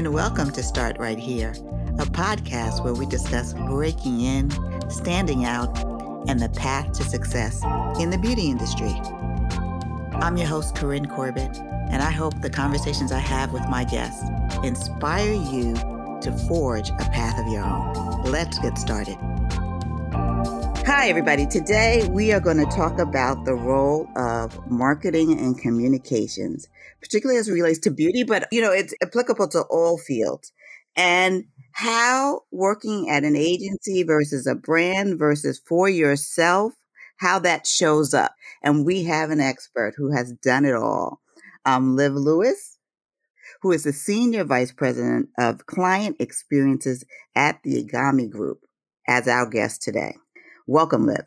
and welcome to Start Right Here, a podcast where we discuss breaking in, standing out, and the path to success in the beauty industry. I'm your host, Corinne Corbett, and I hope the conversations I have with my guests inspire you to forge a path of your own. Let's get started. Hi, everybody. Today we are going to talk about the role of marketing and communications, particularly as it relates to beauty, but you know, it's applicable to all fields and how working at an agency versus a brand versus for yourself, how that shows up. And we have an expert who has done it all. Um, Liv Lewis, who is the Senior Vice President of Client Experiences at the Egami Group, as our guest today. Welcome, Liv.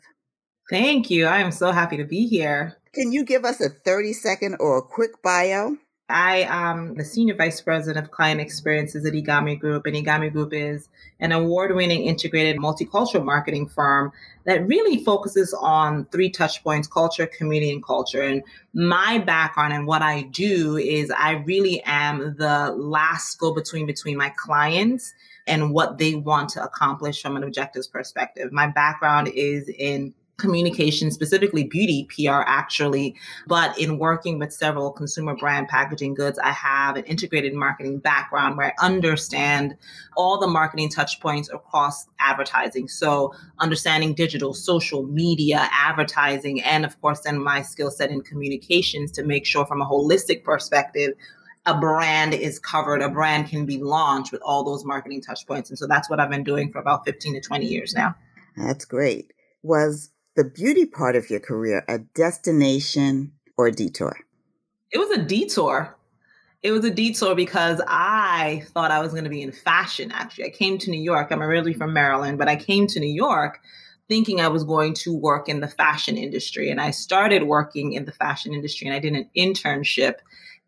Thank you. I am so happy to be here. Can you give us a 30 second or a quick bio? I am the Senior Vice President of Client Experiences at Egami Group, and Egami Group is an award winning integrated multicultural marketing firm that really focuses on three touch points culture, community, and culture. And my background and what I do is I really am the last go between between my clients and what they want to accomplish from an objectives perspective. My background is in communication, specifically beauty PR, actually. But in working with several consumer brand packaging goods, I have an integrated marketing background where I understand all the marketing touch points across advertising. So, understanding digital, social media, advertising, and of course, then my skill set in communications to make sure from a holistic perspective a brand is covered, a brand can be launched with all those marketing touch points. And so that's what I've been doing for about 15 to 20 years now. That's great. Was the beauty part of your career a destination or a detour? It was a detour. It was a detour because I thought I was going to be in fashion, actually. I came to New York. I'm originally from Maryland, but I came to New York thinking I was going to work in the fashion industry. And I started working in the fashion industry and I did an internship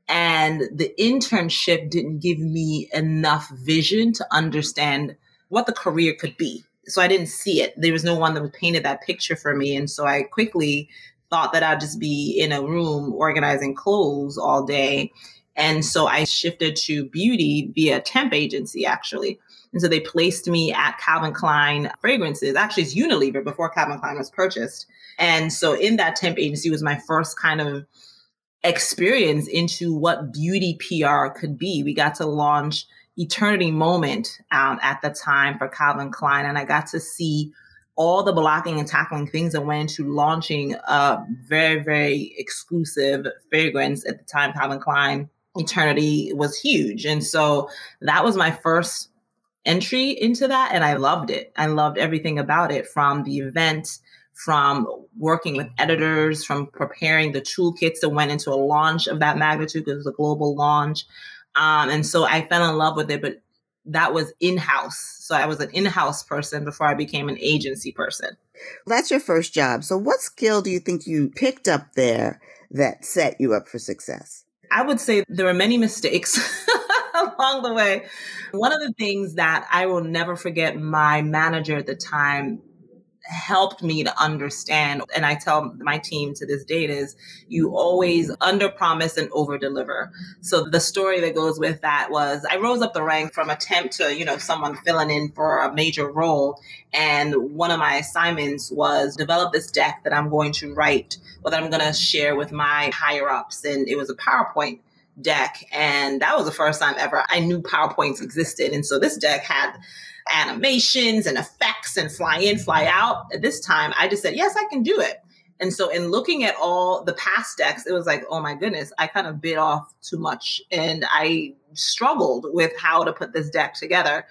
and the internship didn't give me enough vision to understand what the career could be. So I didn't see it. There was no one that was painted that picture for me. And so I quickly thought that I'd just be in a room organizing clothes all day. And so I shifted to beauty via temp agency, actually. And so they placed me at Calvin Klein fragrances. Actually, it's Unilever before Calvin Klein was purchased. And so in that temp agency was my first kind of experience into what beauty PR could be. We got to launch Eternity Moment um, at the time for Calvin Klein, and I got to see all the blocking and tackling things that went into launching a very, very exclusive fragrance at the time. Calvin Klein Eternity was huge. And so that was my first entry into that. And I loved it. I loved everything about it from the event from working with editors, from preparing the toolkits that went into a launch of that magnitude because it was a global launch. Um, and so I fell in love with it, but that was in house. So I was an in house person before I became an agency person. That's your first job. So, what skill do you think you picked up there that set you up for success? I would say there were many mistakes along the way. One of the things that I will never forget my manager at the time helped me to understand and i tell my team to this date is you always under promise and over deliver so the story that goes with that was i rose up the rank from attempt to you know someone filling in for a major role and one of my assignments was develop this deck that i'm going to write or that i'm going to share with my higher ups and it was a powerpoint deck and that was the first time ever i knew powerpoints existed and so this deck had animations and effects and fly in, fly out. At this time, I just said, yes, I can do it. And so, in looking at all the past decks, it was like, oh my goodness, I kind of bit off too much. And I struggled with how to put this deck together.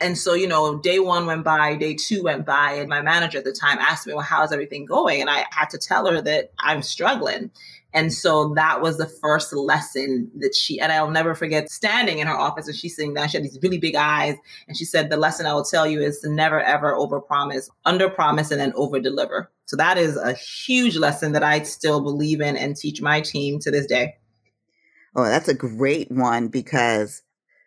And so, you know, day one went by, day two went by, and my manager at the time asked me, well, how's everything going? And I had to tell her that I'm struggling. And so that was the first lesson that she, and I'll never forget standing in her office and she's sitting down. She had these really big eyes. And she said, The lesson I will tell you is to never ever over promise, under promise, and then over deliver. So that is a huge lesson that I still believe in and teach my team to this day. Oh, that's a great one because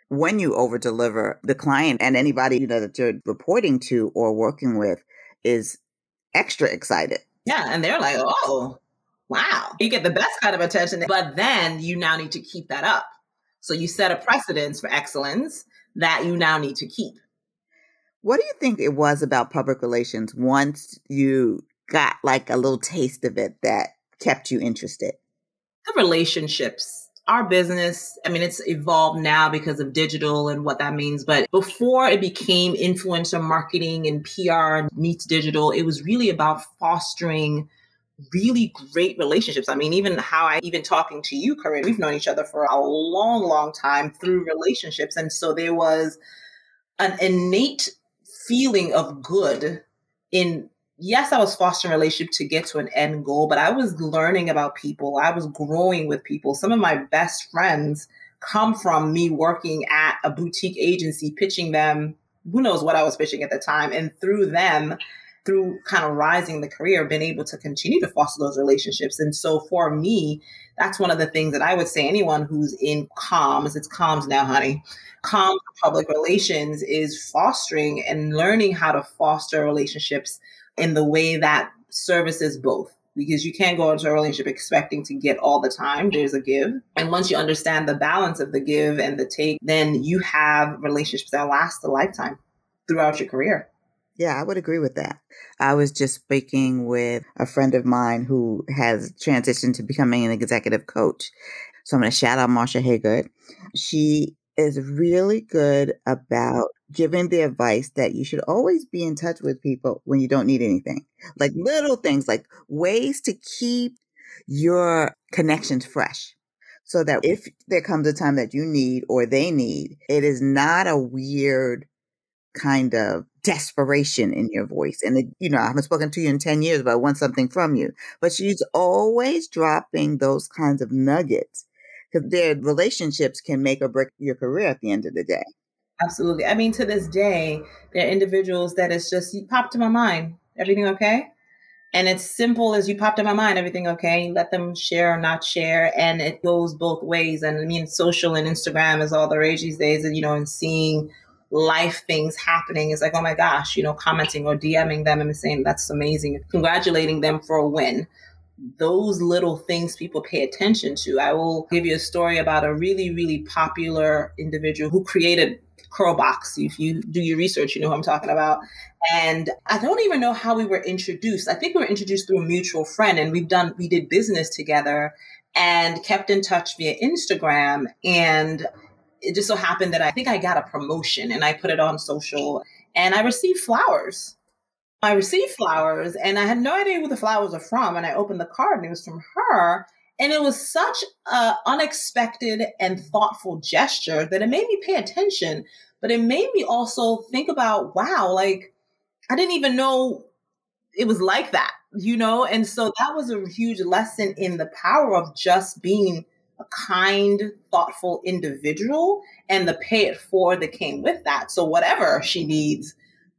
when you over deliver, the client and anybody you know that you're reporting to or working with is extra excited. Yeah. And they're like, oh, wow, you get the best kind of attention. But then you now need to keep that up. So you set a precedence for excellence that you now need to keep. What do you think it was about public relations once you got like a little taste of it that kept you interested? The relationships. Our business, I mean, it's evolved now because of digital and what that means. But before it became influencer marketing and PR meets digital, it was really about fostering really great relationships. I mean, even how I even talking to you, Corinne, we've known each other for a long, long time through relationships. And so there was an innate feeling of good in yes, I was fostering relationship to get to an end goal, but I was learning about people. I was growing with people. Some of my best friends come from me working at a boutique agency, pitching them who knows what I was pitching at the time. And through them, through kind of rising the career, been able to continue to foster those relationships. And so for me, that's one of the things that I would say anyone who's in comms, it's comms now, honey. Comms public relations is fostering and learning how to foster relationships in the way that services both because you can't go into a relationship expecting to get all the time. There's a give. And once you understand the balance of the give and the take, then you have relationships that last a lifetime throughout your career. Yeah, I would agree with that. I was just speaking with a friend of mine who has transitioned to becoming an executive coach. So I'm going to shout out Marsha Haygood. She is really good about giving the advice that you should always be in touch with people when you don't need anything. Like little things, like ways to keep your connections fresh. So that if there comes a time that you need or they need, it is not a weird kind of desperation in your voice. And, it, you know, I haven't spoken to you in 10 years, but I want something from you. But she's always dropping those kinds of nuggets because their relationships can make or break your career at the end of the day. Absolutely. I mean, to this day, there are individuals that it's just, you popped in my mind. Everything okay? And it's simple as you popped in my mind, everything okay? Let them share or not share. And it goes both ways. And I mean, social and Instagram is all the rage these days. And, you know, and seeing life things happening is like, oh my gosh, you know, commenting or DMing them and saying that's amazing, congratulating them for a win. Those little things people pay attention to. I will give you a story about a really, really popular individual who created Curlbox. If you do your research, you know who I'm talking about. And I don't even know how we were introduced. I think we were introduced through a mutual friend and we've done, we did business together and kept in touch via Instagram. And it just so happened that I think I got a promotion and I put it on social and I received flowers. I received flowers and I had no idea who the flowers are from. And I opened the card and it was from her. And it was such an unexpected and thoughtful gesture that it made me pay attention. But it made me also think about, wow, like I didn't even know it was like that, you know? And so that was a huge lesson in the power of just being kind, thoughtful individual and the pay it forward that came with that. So whatever she needs,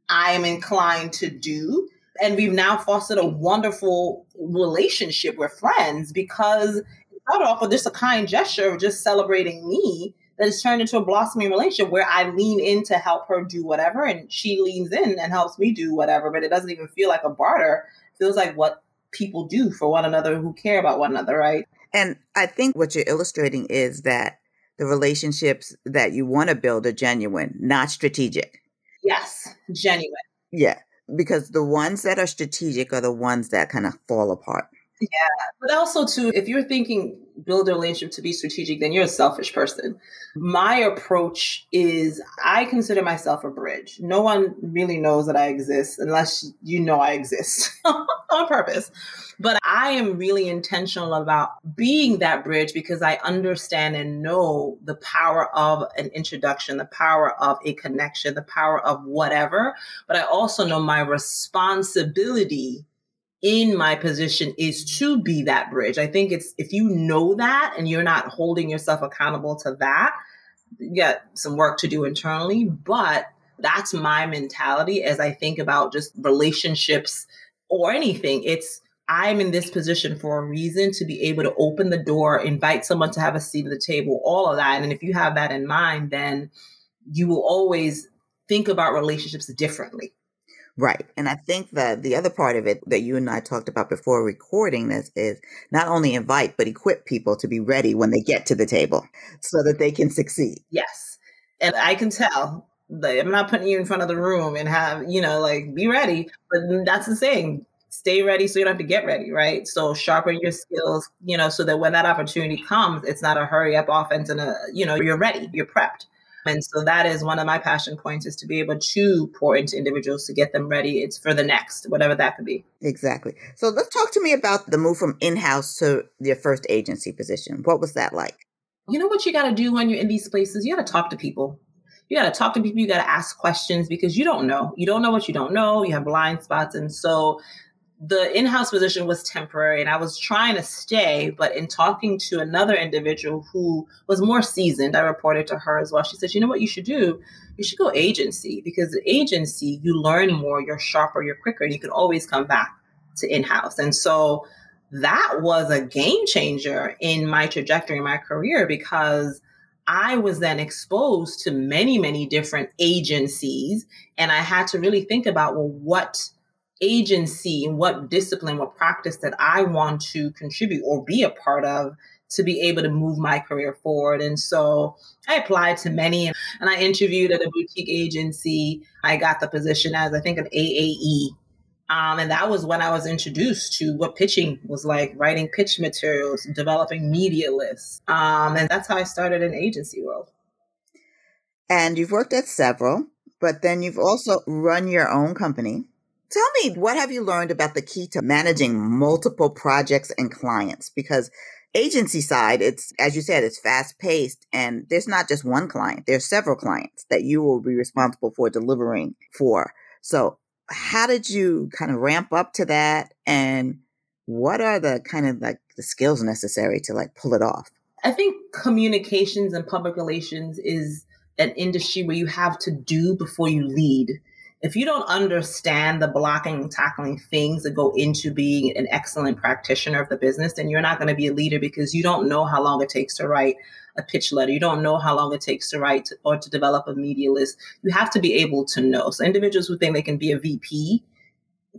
I am inclined to do. And we've now fostered a wonderful relationship with friends because it started off with just a kind gesture of just celebrating me that has turned into a blossoming relationship where I lean in to help her do whatever and she leans in and helps me do whatever. But it doesn't even feel like a barter. It feels like what people do for one another who care about one another, right? And I think what you're illustrating is that the relationships that you want to build are genuine, not strategic. Yes, genuine. Yeah, because the ones that are strategic are the ones that kind of fall apart. Yeah. But also, too, if you're thinking build a relationship to be strategic, then you're a selfish person. My approach is I consider myself a bridge. No one really knows that I exist unless you know I exist on purpose. But I am really intentional about being that bridge because I understand and know the power of an introduction, the power of a connection, the power of whatever. But I also know my responsibility in my position is to be that bridge. I think it's if you know that and you're not holding yourself accountable to that, you got some work to do internally. But that's my mentality as I think about just relationships or anything. It's I'm in this position for a reason to be able to open the door, invite someone to have a seat at the table, all of that. And if you have that in mind, then you will always think about relationships differently. Right. And I think that the other part of it that you and I talked about before recording this is not only invite, but equip people to be ready when they get to the table so that they can succeed. Yes. And I can tell like, I'm not putting you in front of the room and have, you know, like be ready. But that's the saying stay ready so you don't have to get ready, right? So sharpen your skills, you know, so that when that opportunity comes, it's not a hurry up offense and a, you know, you're ready, you're prepped. And so that is one of my passion points is to be able to pour into individuals to get them ready. It's for the next, whatever that could be. Exactly. So let's talk to me about the move from in-house to your first agency position. What was that like? You know what you got to do when you're in these places? You got to talk to people. You got to talk to people. You got to ask questions because you don't know. You don't know what you don't know. You have blind spots. And so the in-house position was temporary and I was trying to stay, but in talking to another individual who was more seasoned, I reported to her as well. She said, you know what you should do? You should go agency because agency, you learn more, you're sharper, you're quicker, and you can always come back to in-house. And so that was a game changer in my trajectory in my career because I was then exposed to many, many different agencies. And I had to really think about, well, what agency and what discipline, what practice that I want to contribute or be a part of to be able to move my career forward. And so I applied to many and I interviewed at a boutique agency. I got the position as I think an AAE. Um, and that was when I was introduced to what pitching was like, writing pitch materials, developing media lists. Um, and that's how I started in agency world. And you've worked at several, but then you've also run your own company. Tell me, what have you learned about the key to managing multiple projects and clients? Because agency side, it's, as you said, it's fast paced and there's not just one client. There's several clients that you will be responsible for delivering for. So how did you kind of ramp up to that? And what are the kind of like the skills necessary to like pull it off? I think communications and public relations is an industry where you have to do before you lead if you don't understand the blocking and tackling things that go into being an excellent practitioner of the business, then you're not going to be a leader because you don't know how long it takes to write a pitch letter. You don't know how long it takes to write or to develop a media list. You have to be able to know. So individuals who think they can be a VP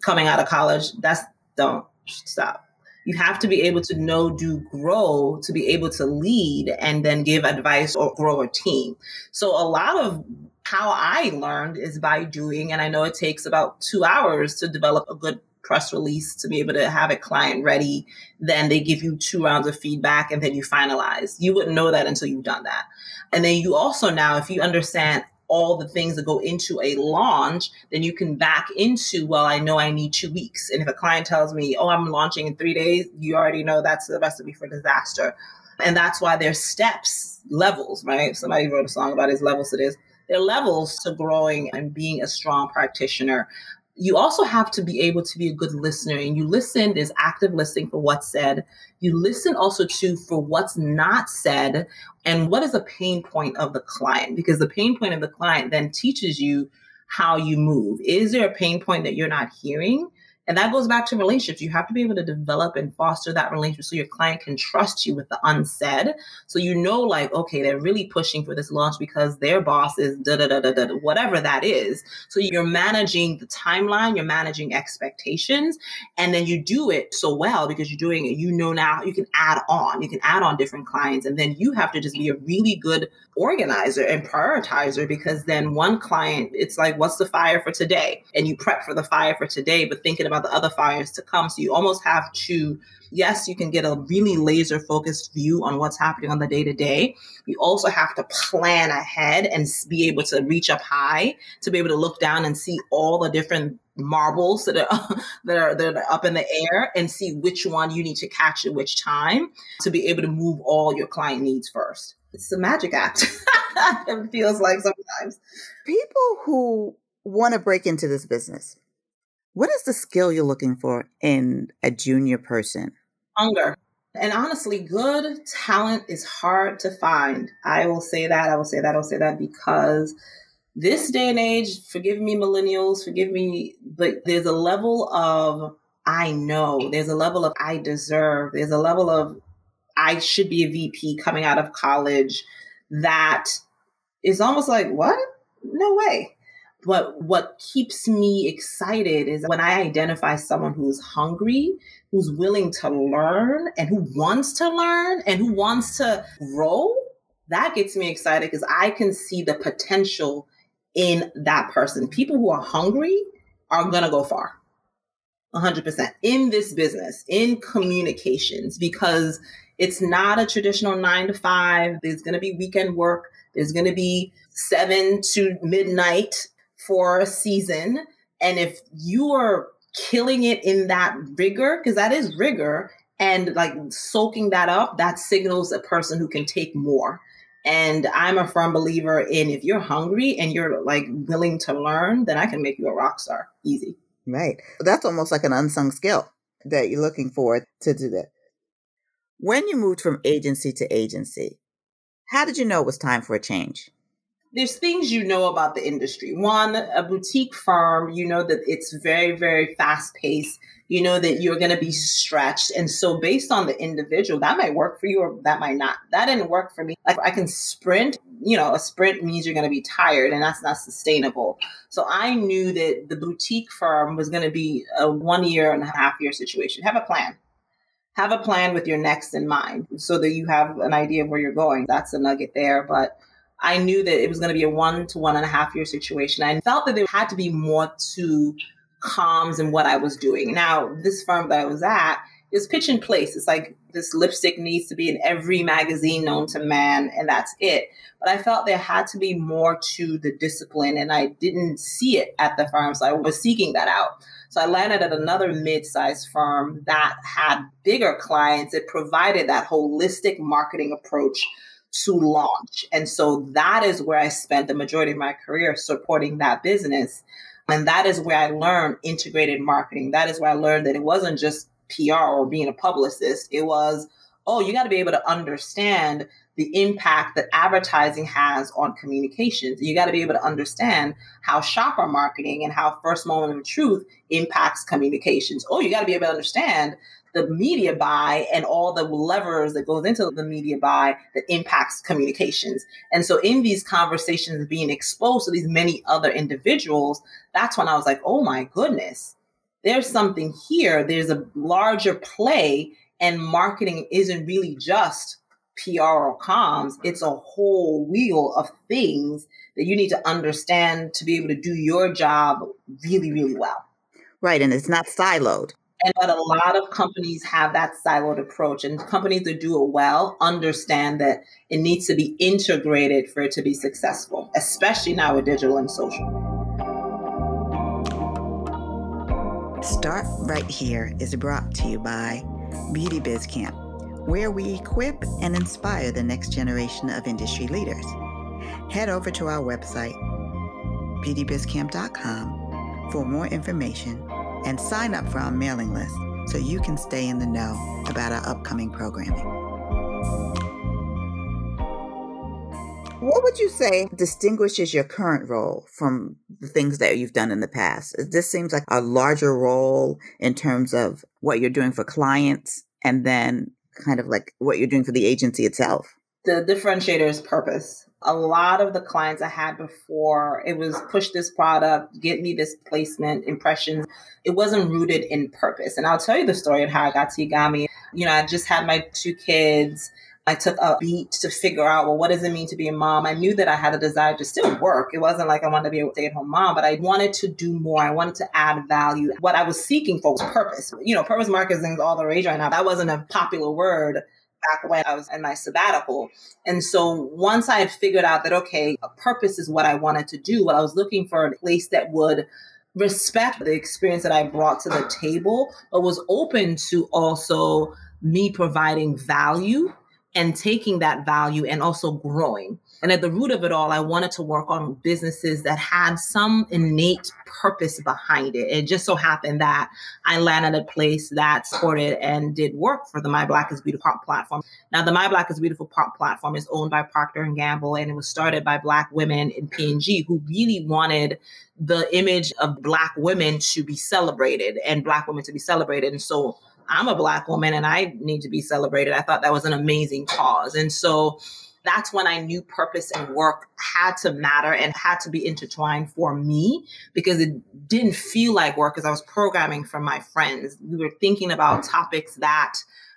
coming out of college, that's don't stop. You have to be able to know, do, grow, to be able to lead and then give advice or grow a team. So a lot of how I learned is by doing, and I know it takes about two hours to develop a good press release to be able to have a client ready. Then they give you two rounds of feedback and then you finalize. You wouldn't know that until you've done that. And then you also now, if you understand all the things that go into a launch, then you can back into, well, I know I need two weeks. And if a client tells me, oh, I'm launching in three days, you already know that's the recipe for disaster. And that's why there's steps, levels, right? Somebody wrote a song about his levels. It is there are levels to growing and being a strong practitioner. You also have to be able to be a good listener and you listen, there's active listening for what's said. You listen also to for what's not said and what is a pain point of the client because the pain point of the client then teaches you how you move. Is there a pain point that you're not hearing? And that goes back to relationships. You have to be able to develop and foster that relationship so your client can trust you with the unsaid. So you know, like, okay, they're really pushing for this launch because their boss is da da da da da, whatever that is. So you're managing the timeline, you're managing expectations, and then you do it so well because you're doing it. You know now you can add on, you can add on different clients, and then you have to just be a really good organizer and prioritizer because then one client, it's like, what's the fire for today? And you prep for the fire for today, but thinking about the other fires to come. So you almost have to, yes, you can get a really laser focused view on what's happening on the day to day. You also have to plan ahead and be able to reach up high to be able to look down and see all the different marbles that are that are that are up in the air and see which one you need to catch at which time to be able to move all your client needs first it's a magic act. it feels like sometimes. People who want to break into this business, what is the skill you're looking for in a junior person? Hunger. And honestly, good talent is hard to find. I will say that. I will say that. I will say that because this day and age, forgive me, millennials, forgive me, but there's a level of I know, there's a level of I deserve, there's a level of I should be a VP coming out of college that is almost like, what? No way. But what keeps me excited is when I identify someone who's hungry, who's willing to learn, and who wants to learn, and who wants to grow. That gets me excited because I can see the potential in that person. People who are hungry are going to go far. 100% in this business, in communications, because it's not a traditional nine to five. There's going to be weekend work. There's going to be seven to midnight for a season. And if you are killing it in that rigor, because that is rigor, and like soaking that up, that signals a person who can take more. And I'm a firm believer in if you're hungry and you're like willing to learn, then I can make you a rock star easy. Right. That's almost like an unsung skill that you're looking for to do that. When you moved from agency to agency, how did you know it was time for a change? There's things you know about the industry. One, a boutique firm, you know that it's very, very fast paced. You know that you're going to be stretched. And so, based on the individual, that might work for you or that might not. That didn't work for me. Like, I can sprint, you know, a sprint means you're going to be tired and that's not sustainable. So, I knew that the boutique firm was going to be a one year and a half year situation. Have a plan have a plan with your next in mind so that you have an idea of where you're going. That's a nugget there. But I knew that it was going to be a one to one and a half year situation. I felt that there had to be more to comms and what I was doing. Now, this firm that I was at is pitch in place. It's like this lipstick needs to be in every magazine known to man, and that's it. But I felt there had to be more to the discipline, and I didn't see it at the firm. So I was seeking that out. So I landed at another mid-sized firm that had bigger clients. It provided that holistic marketing approach to launch. And so that is where I spent the majority of my career supporting that business. And that is where I learned integrated marketing. That is where I learned that it wasn't just PR or being a publicist. It was, oh, you got to be able to understand the impact that advertising has on communications. You got to be able to understand how shopper marketing and how first moment of truth impacts communications. Oh, you got to be able to understand the media buy and all the levers that goes into the media buy that impacts communications. And so in these conversations being exposed to these many other individuals, that's when I was like, oh my goodness, there's something here. There's a larger play and marketing isn't really just PR or comms, it's a whole wheel of things that you need to understand to be able to do your job really, really well. Right. And it's not siloed. And but a lot of companies have that siloed approach, and companies that do it well understand that it needs to be integrated for it to be successful, especially now with digital and social. Start Right Here is brought to you by Beauty Biz Camp where we equip and inspire the next generation of industry leaders. Head over to our website, beautybizcamp.com, for more information and sign up for our mailing list so you can stay in the know about our upcoming programming. What would you say distinguishes your current role from the things that you've done in the past? This seems like a larger role in terms of what you're doing for clients and then kind of like what you're doing for the agency itself? The differentiator is purpose. A lot of the clients I had before, it was push this product, get me this placement, impressions. It wasn't rooted in purpose. And I'll tell you the story of how I got to Egami. You know, I just had my two kids. I took a beat to figure out, well, what does it mean to be a mom? I knew that I had a desire to still work. It wasn't like I wanted to be a stay at home mom, but I wanted to do more. I wanted to add value. What I was seeking for was purpose. You know, purpose marketing is all the rage right now. That wasn't a popular word back when I was in my sabbatical. And so once I had figured out that, okay, a purpose is what I wanted to do, what I was looking for a place that would respect the experience that I brought to the table, but was open to also me providing value and taking that value and also growing. And at the root of it all, I wanted to work on businesses that had some innate purpose behind it. It just so happened that I landed a place that supported and did work for the My Black is Beautiful platform. Now, the My Black is Beautiful platform is owned by Procter and Gamble, and it was started by Black women in P&G who really wanted the image of Black women to be celebrated and Black women to be celebrated. And so I'm a black woman and I need to be celebrated. I thought that was an amazing cause. And so that's when I knew purpose and work had to matter and had to be intertwined for me because it didn't feel like work because I was programming for my friends. We were thinking about topics that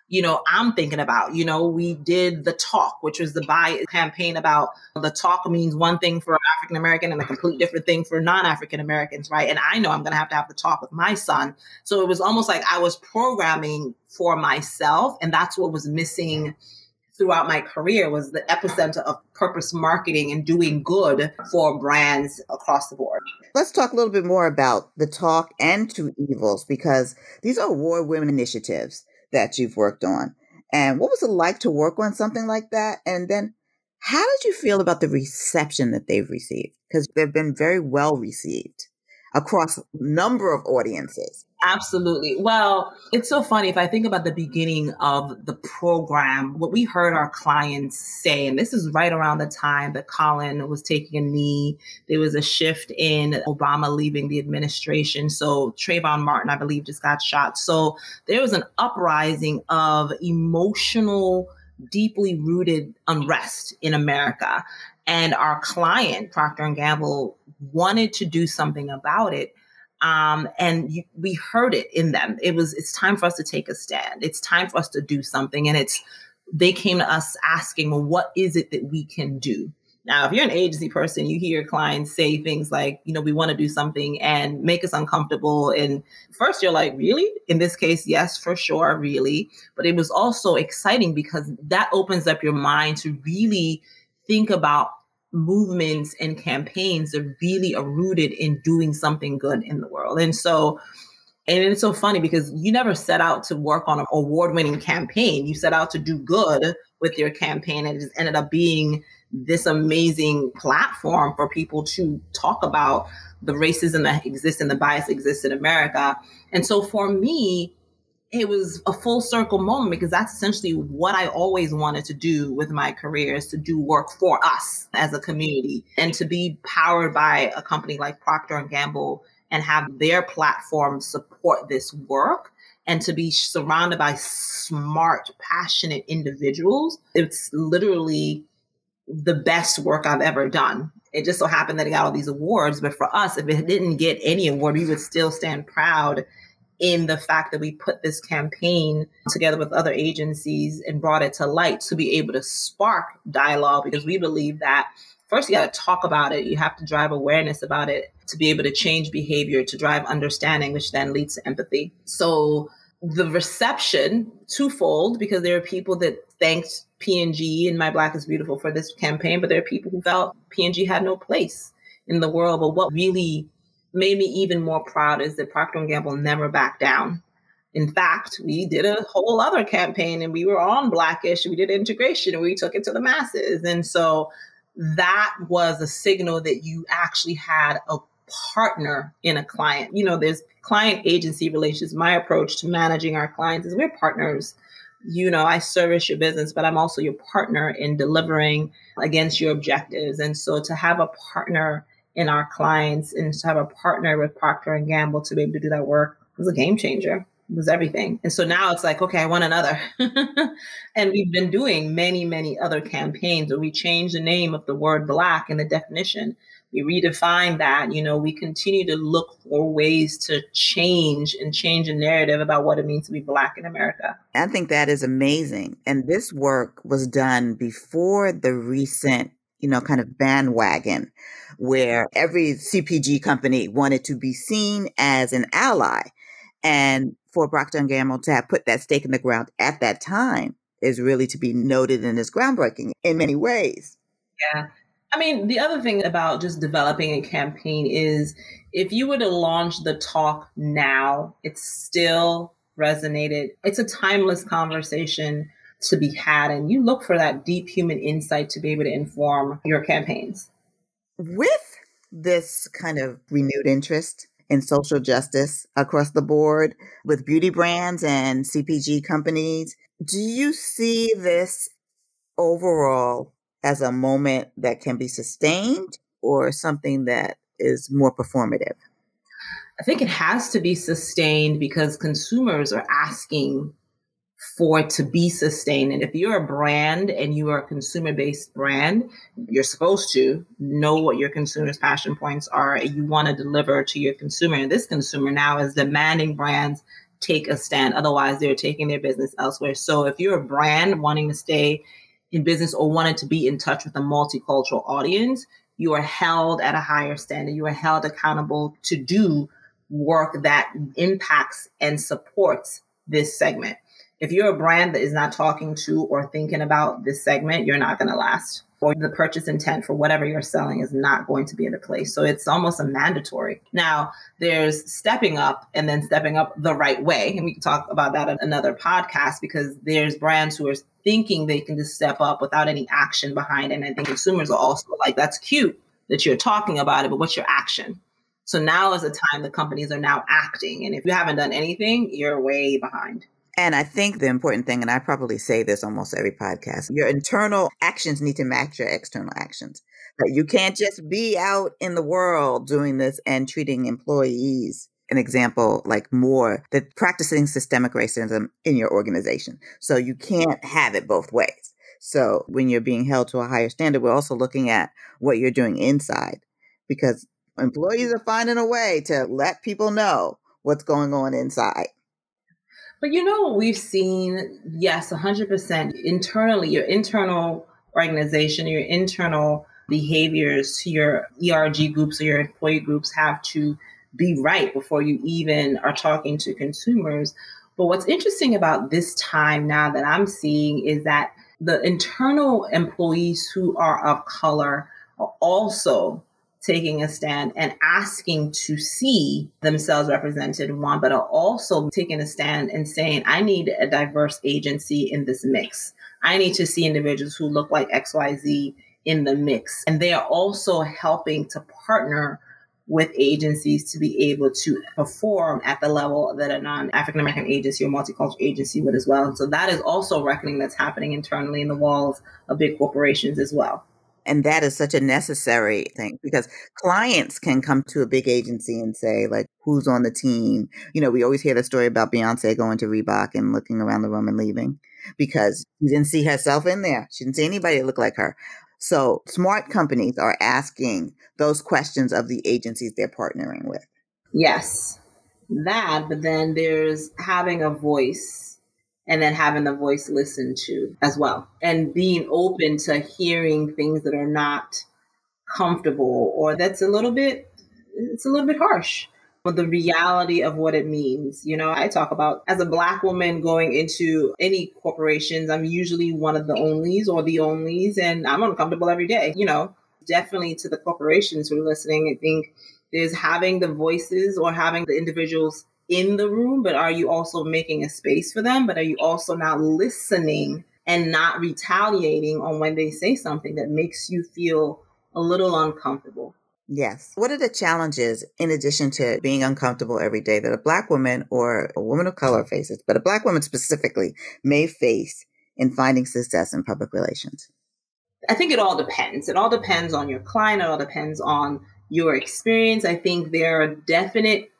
you know, I'm thinking about. You know, we did the talk, which was the buy campaign about the talk means one thing for African American and a complete different thing for non African Americans, right? And I know I'm going to have to have the talk with my son. So it was almost like I was programming for myself. And that's what was missing throughout my career was the epicenter of purpose marketing and doing good for brands across the board. Let's talk a little bit more about the talk and two evils because these are war women initiatives that you've worked on. And what was it like to work on something like that? And then how did you feel about the reception that they've received? Because they've been very well received across number of audiences. Absolutely. Well, it's so funny if I think about the beginning of the program, what we heard our clients say, and this is right around the time that Colin was taking a knee. There was a shift in Obama leaving the administration. So Trayvon Martin, I believe, just got shot. So there was an uprising of emotional, deeply rooted unrest in America. And our client, Procter Gamble, wanted to do something about it um, and you, we heard it in them. It was it's time for us to take a stand. It's time for us to do something, and it's they came to us asking, well, what is it that we can do? Now, if you're an agency person, you hear clients say things like, you know, we want to do something and make us uncomfortable. And first, you're like, really? In this case, yes, for sure, really. But it was also exciting because that opens up your mind to really think about movements and campaigns that really are rooted in doing something good in the world. And so, and it's so funny because you never set out to work on an award winning campaign. You set out to do good with your campaign, and it just ended up being this amazing platform for people to talk about the racism that exists and the bias exists in America. And so for me, it was a full circle moment because that's essentially what I always wanted to do with my career is to do work for us as a community and to be powered by a company like Procter and Gamble and have their platform support this work and to be surrounded by smart, passionate individuals. It's literally the best work I've ever done. It just so happened that it got all these awards, but for us, if it didn't get any award, we would still stand proud in the fact that we put this campaign together with other agencies and brought it to light to be able to spark dialogue because we believe that first you got to talk about it you have to drive awareness about it to be able to change behavior to drive understanding which then leads to empathy so the reception twofold because there are people that thanked P&G and My Black is Beautiful for this campaign, but there are people who felt P&G had no place in the world. But what really made me even more proud is that Procter & Gamble never backed down. In fact, we did a whole other campaign and we were on Black-ish. We did integration and we took it to the masses. And so that was a signal that you actually had a partner in a client. You know, there's client agency relations. My approach to managing our clients is we're partners. You know, I service your business, but I'm also your partner in delivering against your objectives. And so to have a partner in our clients and to have a partner with Procter and Gamble to be able to do that work was a game changer. It was everything. And so now it's like, okay, I want another. and we've been doing many, many other campaigns where we change the name of the word black in the definition. We redefine that. You know, we continue to look for ways to change and change a narrative about what it means to be black in America. I think that is amazing. And this work was done before the recent, you know, kind of bandwagon where every CPG company wanted to be seen as an ally. And for Procter & Gamble to have put that stake in the ground at that time is really to be noted and is groundbreaking in many ways. Yeah. I mean, the other thing about just developing a campaign is if you were to launch the talk now, it's still resonated. It's a timeless conversation to be had, and you look for that deep human insight to be able to inform your campaigns. With this kind of renewed interest in social justice across the board with beauty brands and CPG companies, do you see this overall as a moment that can be sustained or something that is more performative? I think it has to be sustained because consumers are asking for to be sustained. And if you're a brand and you are a consumer based brand, you're supposed to know what your consumers' passion points are you want to deliver to your consumer. And this consumer now is demanding brands take a stand. Otherwise, they're taking their business elsewhere. So if you're a brand wanting to stay in business or wanting to be in touch with a multicultural audience, you are held at a higher standard. You are held accountable to do work that impacts and supports this segment. If you're a brand that is not talking to or thinking about this segment, you're not going to last. Or the purchase intent for whatever you're selling is not going to be in a place. So it's almost a mandatory. Now, there's stepping up and then stepping up the right way. And we can talk about that in another podcast because there's brands who are thinking they can just step up without any action behind. And I think consumers are also like, that's cute that you're talking about it, but what's your action? So now is the time the companies are now acting. And if you haven't done anything, you're way behind. And I think the important thing, and I probably say this almost every podcast, your internal actions need to match your external actions. That you can't just be out in the world doing this and treating employees an example like more that practicing systemic racism in your organization. So you can't have it both ways. So when you're being held to a higher standard, we're also looking at what you're doing inside because employees are finding a way to let people know what's going on inside. But you know what we've seen? Yes, 100% internally, your internal organization, your internal behaviors to your ERG groups or your employee groups have to be right before you even are talking to consumers. But what's interesting about this time now that I'm seeing is that the internal employees who are of color are also taking a stand and asking to see themselves represented one, but are also taking a stand and saying, I need a diverse agency in this mix. I need to see individuals who look like XYZ in the mix. And they are also helping to partner with agencies to be able to perform at the level that a non African American agency or multicultural agency would as well. And so that is also reckoning that's happening internally in the walls of big corporations as well. And that is such a necessary thing because clients can come to a big agency and say, like, who's on the team? You know, we always hear the story about Beyonce going to Reebok and looking around the room and leaving because she didn't see herself in there. She didn't see anybody that looked like her. So smart companies are asking those questions of the agencies they're partnering with. Yes, that, but then there's having a voice and then having the voice listened to as well. And being open to hearing things that are not comfortable or that's a little bit it's a little bit harsh. But the reality of what it means you know i talk about as a black woman going into any corporations i'm usually one of the onlys or the onlys and i'm uncomfortable every day you know. Definitely to the corporations who are listening i think there's having the voices or having the individuals in the room, but are you also making a space for them? But are you also not listening and not retaliating on when they say something that makes you feel a little uncomfortable? Yes. What are the challenges in addition to being uncomfortable every day that a black woman or a woman of color faces, but a black woman specifically may face in finding success in public relations? I think it all depends. It all depends on your client. It all depends on your experience. I think there are definite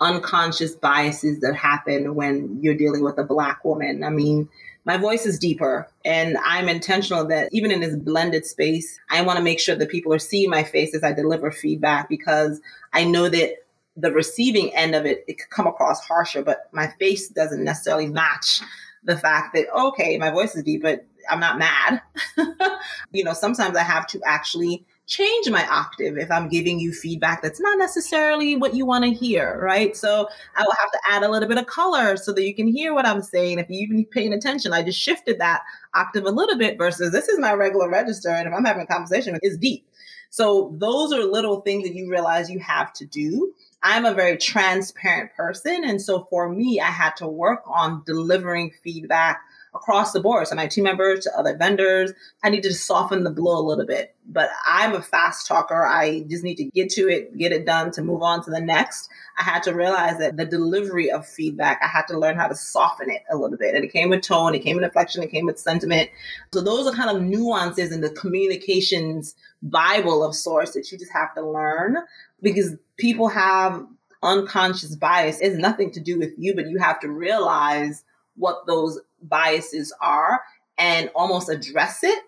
unconscious biases that happen when you're dealing with a black woman. I mean, my voice is deeper and I'm intentional that even in this blended space, I want to make sure that people are seeing my face as I deliver feedback because I know that the receiving end of it, it could come across harsher, but my face doesn't necessarily match the fact that, okay, my voice is deep, but I'm not mad. you know, sometimes I have to actually change my octave if I'm giving you feedback that's not necessarily what you want to hear, right? So I will have to add a little bit of color so that you can hear what I'm saying. If you even paying attention, I just shifted that octave a little bit versus this is my regular register. And if I'm having a conversation, it's deep. So those are little things that you realize you have to do. I'm a very transparent person. And so for me, I had to work on delivering feedback across the board. So my team members to other vendors, I need to soften the blow a little bit. But I'm a fast talker. I just need to get to it, get it done to move on to the next. I had to realize that the delivery of feedback, I had to learn how to soften it a little bit. And it came with tone, it came with inflection, it came with sentiment. So those are kind of nuances in the communications Bible of sorts that you just have to learn because people have unconscious bias. It's nothing to do with you, but you have to realize what those biases are and almost address it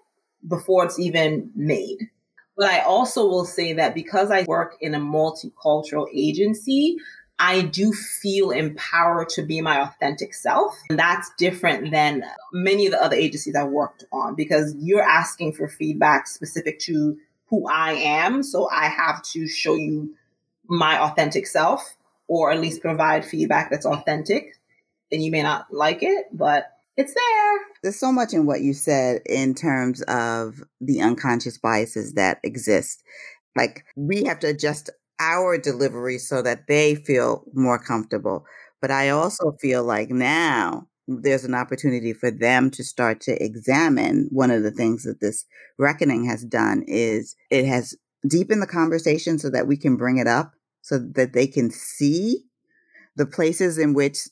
before it's even made. But I also will say that because I work in a multicultural agency, I do feel empowered to be my authentic self. And that's different than many of the other agencies I worked on because you're asking for feedback specific to who I am. So I have to show you my authentic self or at least provide feedback that's authentic. And you may not like it, but it's there. There's so much in what you said in terms of the unconscious biases that exist. Like we have to adjust our delivery so that they feel more comfortable. But I also feel like now there's an opportunity for them to start to examine one of the things that this reckoning has done is it has deepened the conversation so that we can bring it up so that they can see the places in which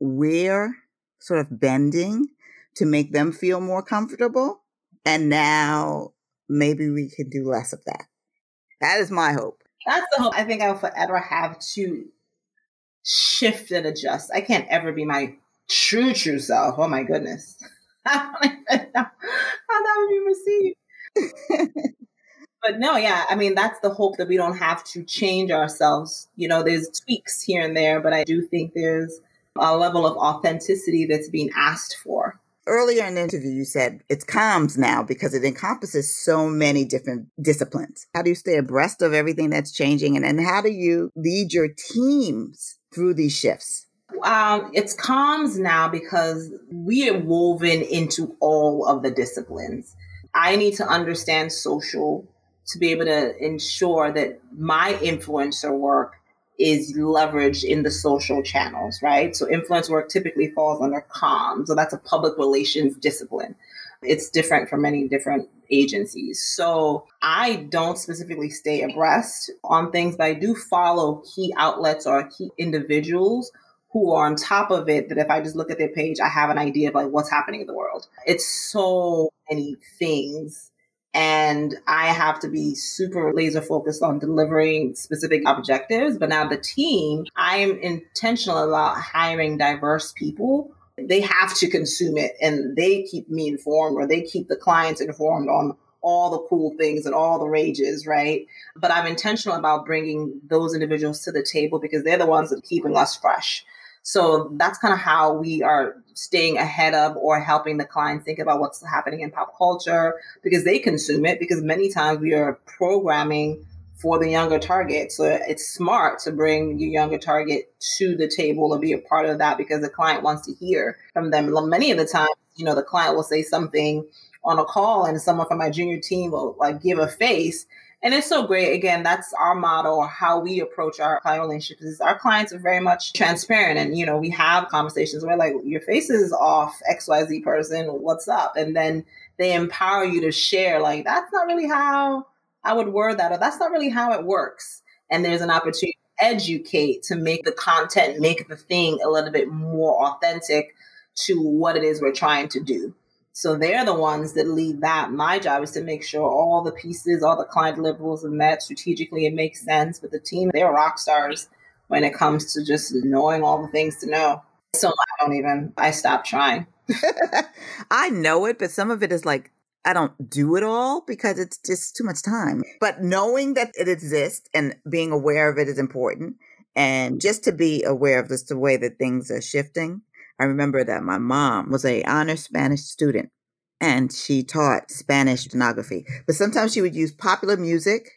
we're sort of bending to make them feel more comfortable. And now maybe we can do less of that. That is my hope. That's the hope. I think I'll forever have to shift and adjust. I can't ever be my true, true self. Oh my goodness. how that would be received. but no, yeah, I mean, that's the hope that we don't have to change ourselves. You know, there's tweaks here and there, but I do think there's a level of authenticity that's being asked for. Earlier in the interview, you said it's comms now because it encompasses so many different disciplines. How do you stay abreast of everything that's changing? And, and how do you lead your teams through these shifts? Um, it's comms now because we are woven into all of the disciplines. I need to understand social to be able to ensure that my influencer work is leveraged in the social channels, right? So influence work typically falls under comms. So that's a public relations discipline. It's different for many different agencies. So I don't specifically stay abreast on things, but I do follow key outlets or key individuals who are on top of it that if I just look at their page, I have an idea of like what's happening in the world. It's so many things and I have to be super laser focused on delivering specific objectives. But now the team, I am intentional about hiring diverse people. They have to consume it and they keep me informed or they keep the clients informed on all the cool things and all the rages, right? But I'm intentional about bringing those individuals to the table because they're the ones that are keeping us fresh. So that's kind of how we are staying ahead of or helping the clients think about what's happening in pop culture because they consume it because many times we are programming for the younger target. So it's smart to bring your younger target to the table and be a part of that because the client wants to hear from them. Many of the time, you know, the client will say something on a call and someone from my junior team will like give a face and it's so great. Again, that's our model how we approach our client relationships is our clients are very much transparent. And, you know, we have conversations where like your face is off XYZ person, what's up? And then they empower you to share like, that's not really how I would word that, or that's not really how it works. And there's an opportunity to educate to make the content, make the thing a little bit more authentic to what it is we're trying to do. So they're the ones that lead that. My job is to make sure all the pieces, all the client deliverables are met strategically. It makes sense. But the team, they're rock stars when it comes to just knowing all the things to know. So I don't even, I stop trying. I know it, but some of it is like, I don't do it all because it's just too much time. But knowing that it exists and being aware of it is important. And just to be aware of this, the way that things are shifting I remember that my mom was a honor Spanish student and she taught Spanish stenography. But sometimes she would use popular music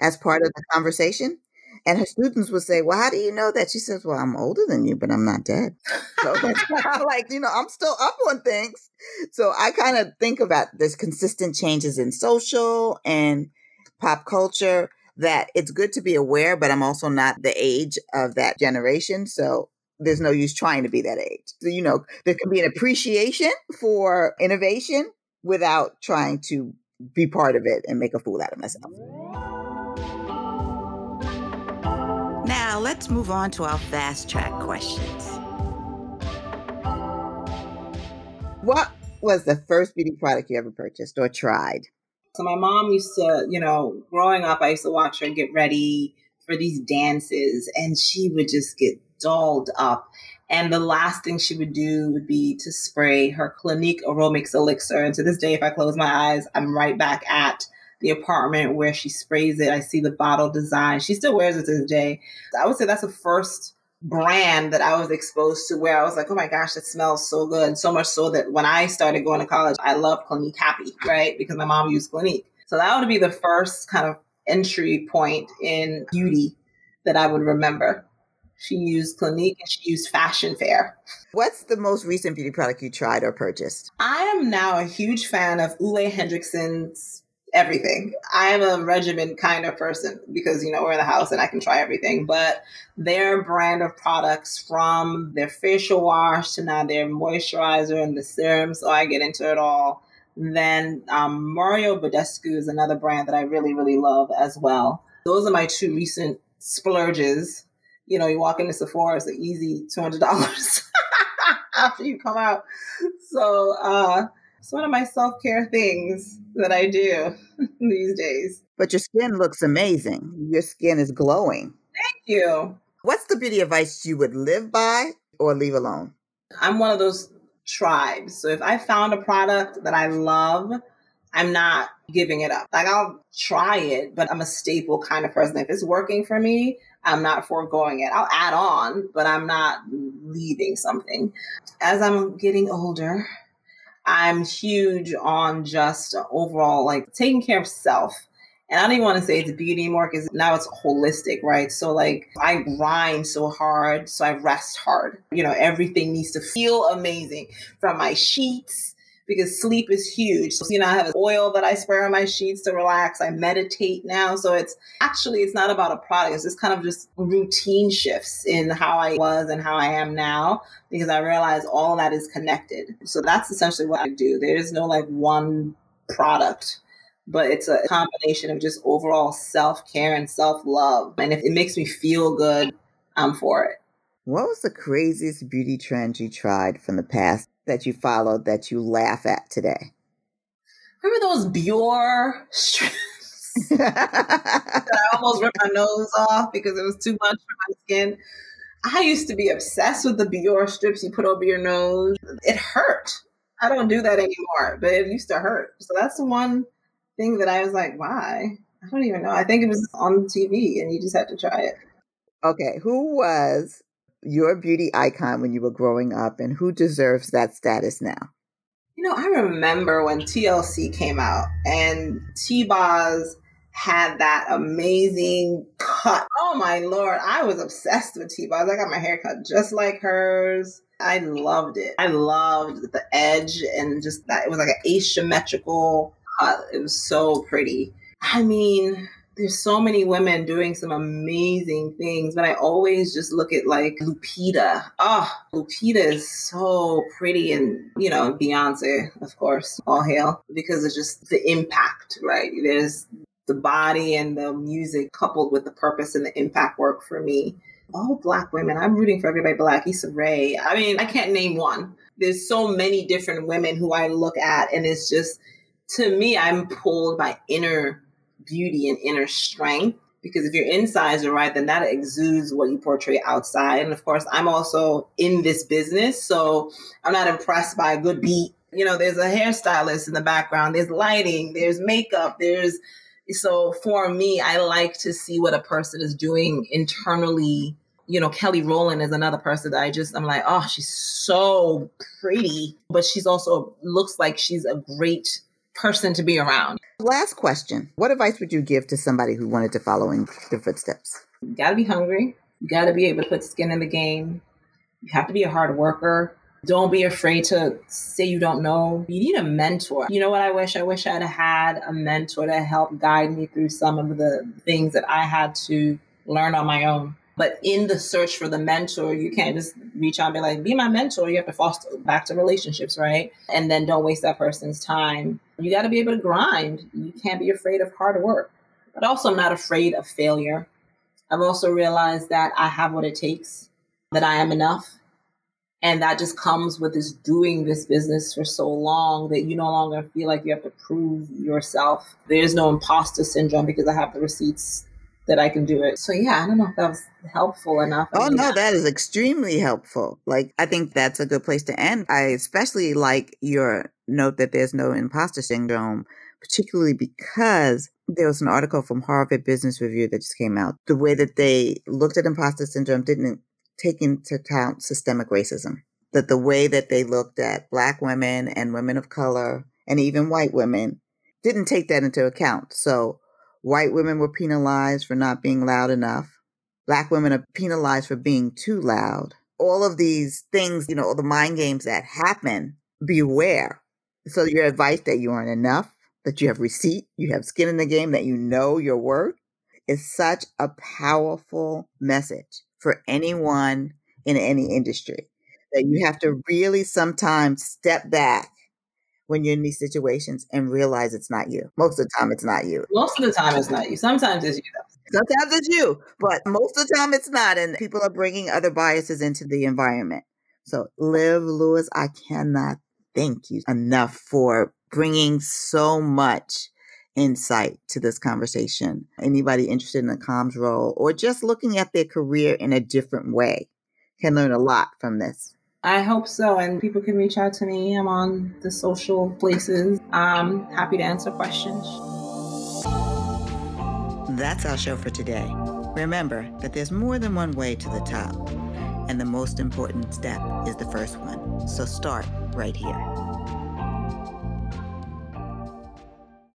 as part of the conversation. And her students would say, Well, how do you know that? She says, Well, I'm older than you, but I'm not dead. So like, you know, I'm still up on things. So I kind of think about there's consistent changes in social and pop culture that it's good to be aware, but I'm also not the age of that generation. So there's no use trying to be that age. So, you know, there can be an appreciation for innovation without trying to be part of it and make a fool out of myself. Now, let's move on to our fast track questions. What was the first beauty product you ever purchased or tried? So, my mom used to, you know, growing up, I used to watch her get ready for these dances, and she would just get dolled up. And the last thing she would do would be to spray her Clinique Aromatics elixir. And to this day, if I close my eyes, I'm right back at the apartment where she sprays it. I see the bottle design. She still wears it to this day. I would say that's the first brand that I was exposed to where I was like, oh my gosh, that smells so good. So much so that when I started going to college, I loved Clinique Happy, right? Because my mom used Clinique. So that would be the first kind of entry point in beauty that I would remember. She used Clinique and she used Fashion Fair. What's the most recent beauty product you tried or purchased? I am now a huge fan of Ole Henriksen's everything. I'm a regimen kind of person because, you know, we're in the house and I can try everything. But their brand of products from their facial wash to now their moisturizer and the serum, so I get into it all. Then um, Mario Badescu is another brand that I really, really love as well. Those are my two recent splurges. You know, you walk into Sephora, it's an easy $200 after you come out. So, uh, it's one of my self care things that I do these days. But your skin looks amazing. Your skin is glowing. Thank you. What's the beauty advice you would live by or leave alone? I'm one of those tribes. So if I found a product that I love, I'm not giving it up. Like I'll try it, but I'm a staple kind of person. If it's working for me, I'm not foregoing it. I'll add on, but I'm not leaving something. As I'm getting older, I'm huge on just overall like taking care of self. And I don't even want to say it's beauty anymore because now it's holistic, right? So like I grind so hard, so I rest hard. You know, everything needs to feel amazing from my sheets because sleep is huge. So, you know, I have oil that I spray on my sheets to relax. I meditate now. So it's actually, it's not about a product. It's just kind of just routine shifts in how I was and how I am now because I realize all that is connected. So that's essentially what I do. There is no like one product but it's a combination of just overall self care and self love. And if it makes me feel good, I'm for it. What was the craziest beauty trend you tried from the past that you followed that you laugh at today? Remember those Biore strips? I almost ripped my nose off because it was too much for my skin. I used to be obsessed with the Biore strips you put over your nose. It hurt. I don't do that anymore, but it used to hurt. So that's the one thing that I was like, why? I don't even know. I think it was on TV and you just had to try it. Okay, who was your beauty icon when you were growing up and who deserves that status now? You know, I remember when TLC came out and T-Boz had that amazing cut. Oh my lord, I was obsessed with T-Boz. I got my hair cut just like hers. I loved it. I loved the edge and just that it was like an asymmetrical It was so pretty. I mean, there's so many women doing some amazing things, but I always just look at like Lupita. Oh, Lupita is so pretty and, you know, Beyonce, of course, all hail because it's just the impact, right? There's the body and the music coupled with the purpose and the impact work for me. All black women. I'm rooting for everybody black. Issa Rae. I mean, I can't name one. There's so many different women who I look at, and it's just, to me, I'm pulled by inner beauty and inner strength because if your insides are right, then that exudes what you portray outside. And of course, I'm also in this business, so I'm not impressed by a good beat. You know, there's a hairstylist in the background, there's lighting, there's makeup, there's so for me, I like to see what a person is doing internally. You know, Kelly Rowland is another person that I just I'm like, oh, she's so pretty, but she's also looks like she's a great person to be around. Last question. What advice would you give to somebody who wanted to follow in your footsteps? You gotta be hungry. You gotta be able to put skin in the game. You have to be a hard worker. Don't be afraid to say you don't know. You need a mentor. You know what I wish? I wish I'd had a mentor to help guide me through some of the things that I had to learn on my own. But in the search for the mentor, you can't just reach out and be like, be my mentor. You have to foster back to relationships, right? And then don't waste that person's time. You got to be able to grind. You can't be afraid of hard work. But also, I'm not afraid of failure. I've also realized that I have what it takes, that I am enough. And that just comes with this doing this business for so long that you no longer feel like you have to prove yourself. There's no imposter syndrome because I have the receipts that I can do it. So yeah, I don't know if that was helpful enough. Oh no, that is extremely helpful. Like I think that's a good place to end. I especially like your note that there's no imposter syndrome, particularly because there was an article from Harvard Business Review that just came out. The way that they looked at imposter syndrome didn't take into account systemic racism. That the way that they looked at black women and women of color and even white women didn't take that into account. So white women were penalized for not being loud enough. Black women are penalized for being too loud. All of these things, you know, all the mind games that happen, beware. So your advice that you aren't enough, that you have receipt, you have skin in the game, that you know your worth is such a powerful message for anyone in any industry that you have to really sometimes step back when you're in these situations and realize it's not you. Most of the time, it's not you. Most of the time, it's not you. Sometimes it's you. though. Sometimes it's you, but most of the time, it's not. And people are bringing other biases into the environment. So, Liv Lewis, I cannot thank you enough for bringing so much insight to this conversation. Anybody interested in a comms role or just looking at their career in a different way can learn a lot from this. I hope so. And people can reach out to me. I'm on the social places. I'm happy to answer questions. That's our show for today. Remember that there's more than one way to the top, and the most important step is the first one. So start right here.